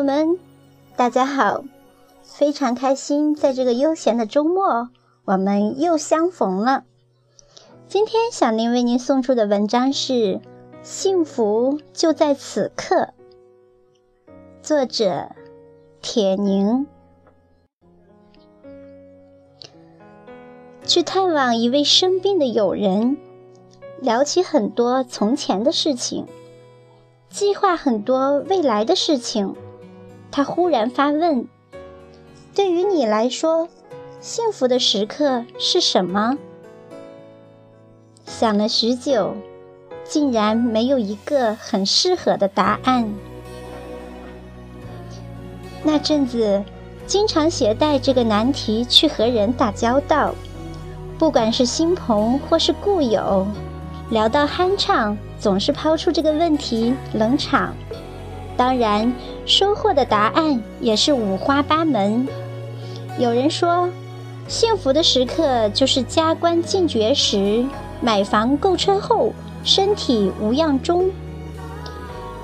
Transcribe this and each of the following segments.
朋友们，大家好！非常开心，在这个悠闲的周末，我们又相逢了。今天小林为您送出的文章是《幸福就在此刻》，作者铁凝。去探望一位生病的友人，聊起很多从前的事情。计划很多未来的事情，他忽然发问：“对于你来说，幸福的时刻是什么？”想了许久，竟然没有一个很适合的答案。那阵子，经常携带这个难题去和人打交道，不管是新朋或是故友，聊到酣畅。总是抛出这个问题冷场，当然收获的答案也是五花八门。有人说，幸福的时刻就是加官进爵时，买房购车后，身体无恙中。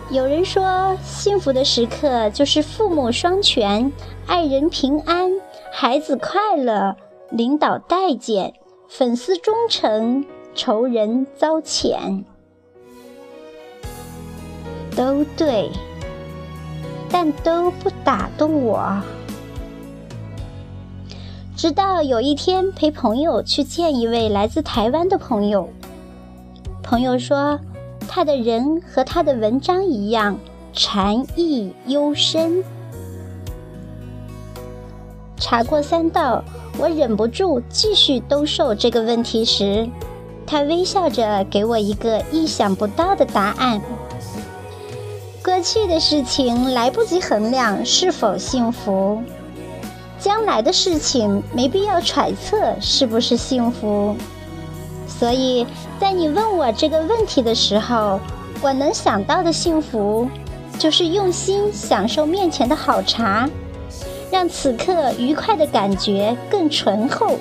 有人说，幸福的时刻就是父母双全，爱人平安，孩子快乐，领导待见，粉丝忠诚，仇人遭谴。都对，但都不打动我。直到有一天陪朋友去见一位来自台湾的朋友，朋友说他的人和他的文章一样禅意幽深。茶过三道，我忍不住继续兜售这个问题时，他微笑着给我一个意想不到的答案。过去的事情来不及衡量是否幸福，将来的事情没必要揣测是不是幸福。所以在你问我这个问题的时候，我能想到的幸福，就是用心享受面前的好茶，让此刻愉快的感觉更醇厚。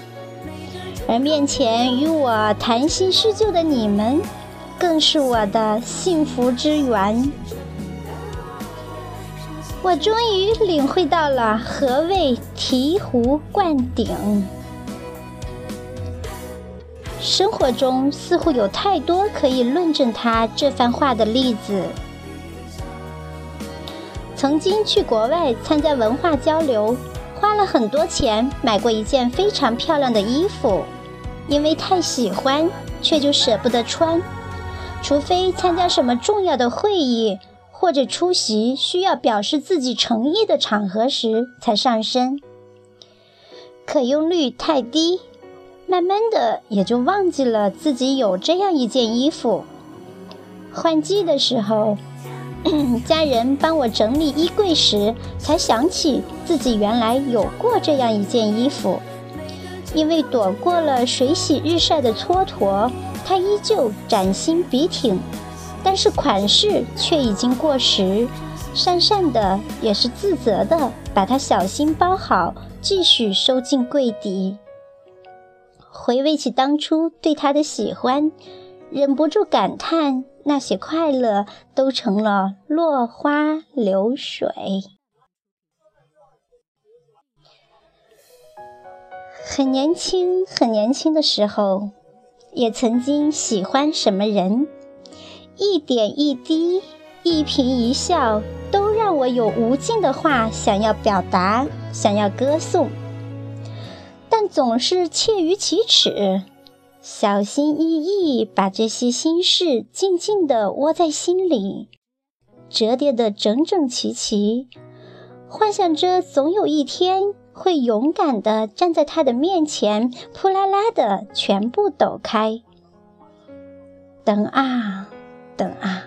而面前与我谈心叙旧的你们，更是我的幸福之源。我终于领会到了何谓醍醐灌顶。生活中似乎有太多可以论证他这番话的例子。曾经去国外参加文化交流，花了很多钱买过一件非常漂亮的衣服，因为太喜欢，却就舍不得穿，除非参加什么重要的会议。或者出席需要表示自己诚意的场合时才上身，可用率太低，慢慢的也就忘记了自己有这样一件衣服。换季的时候，家人帮我整理衣柜时，才想起自己原来有过这样一件衣服。因为躲过了水洗日晒的蹉跎，它依旧崭新笔挺。但是款式却已经过时，讪讪的也是自责的，把它小心包好，继续收进柜底。回味起当初对他的喜欢，忍不住感叹，那些快乐都成了落花流水。很年轻，很年轻的时候，也曾经喜欢什么人。一点一滴，一颦一笑，都让我有无尽的话想要表达，想要歌颂，但总是怯于启齿，小心翼翼把这些心事静静地窝在心里，折叠得整整齐齐，幻想着总有一天会勇敢地站在他的面前，扑啦啦地全部抖开。等啊！等啊，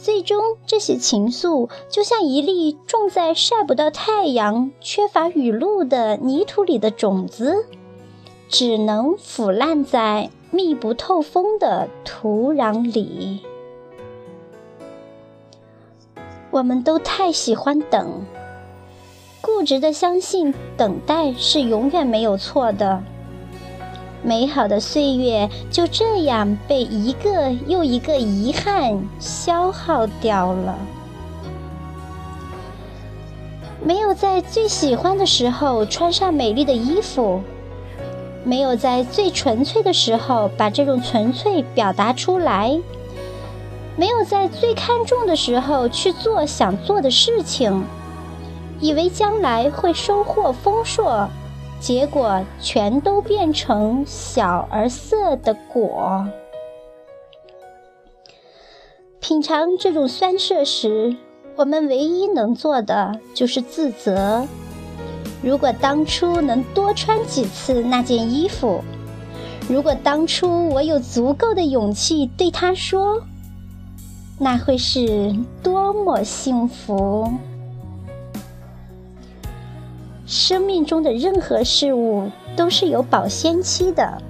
最终这些情愫就像一粒种在晒不到太阳、缺乏雨露的泥土里的种子，只能腐烂在密不透风的土壤里。我们都太喜欢等，固执的相信等待是永远没有错的。美好的岁月就这样被一个又一个遗憾消耗掉了。没有在最喜欢的时候穿上美丽的衣服，没有在最纯粹的时候把这种纯粹表达出来，没有在最看重的时候去做想做的事情，以为将来会收获丰硕，结果全都变成小而涩的果。品尝这种酸涩时。我们唯一能做的就是自责。如果当初能多穿几次那件衣服，如果当初我有足够的勇气对他说，那会是多么幸福！生命中的任何事物都是有保鲜期的。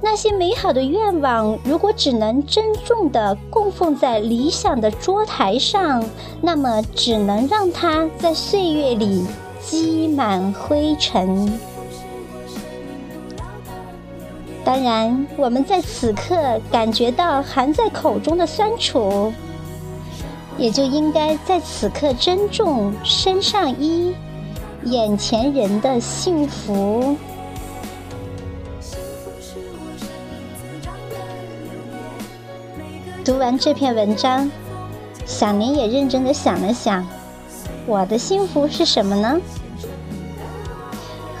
那些美好的愿望，如果只能珍重地供奉在理想的桌台上，那么只能让它在岁月里积满灰尘。当然，我们在此刻感觉到含在口中的酸楚，也就应该在此刻珍重身上衣、眼前人的幸福。读完这篇文章，小林也认真的想了想，我的幸福是什么呢？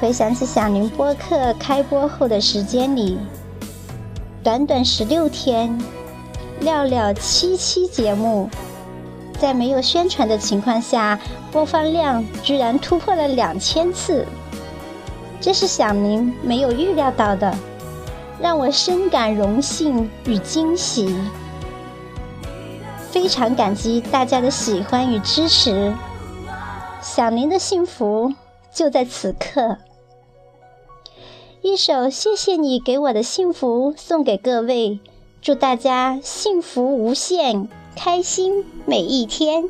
回想起小林播客开播后的时间里，短短十六天，寥寥七期节目，在没有宣传的情况下，播放量居然突破了两千次，这是小明没有预料到的，让我深感荣幸与惊喜。非常感激大家的喜欢与支持，小明的幸福就在此刻。一首《谢谢你给我的幸福》送给各位，祝大家幸福无限，开心每一天。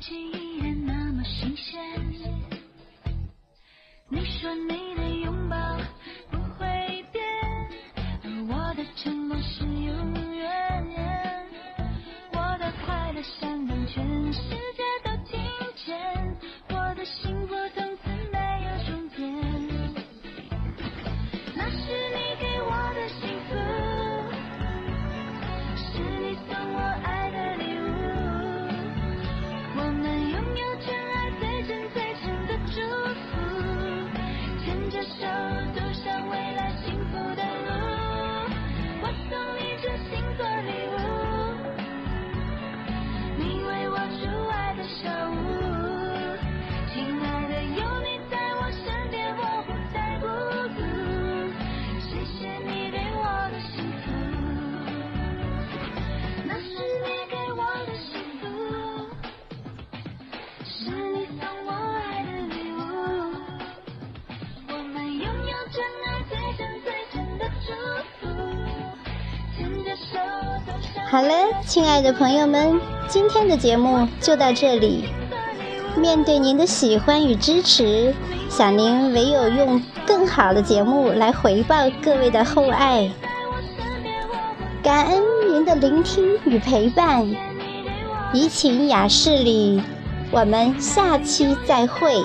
那好了，亲爱的朋友们，今天的节目就到这里。面对您的喜欢与支持，小宁唯有用更好的节目来回报各位的厚爱。感恩您的聆听与陪伴，怡情雅事里，我们下期再会。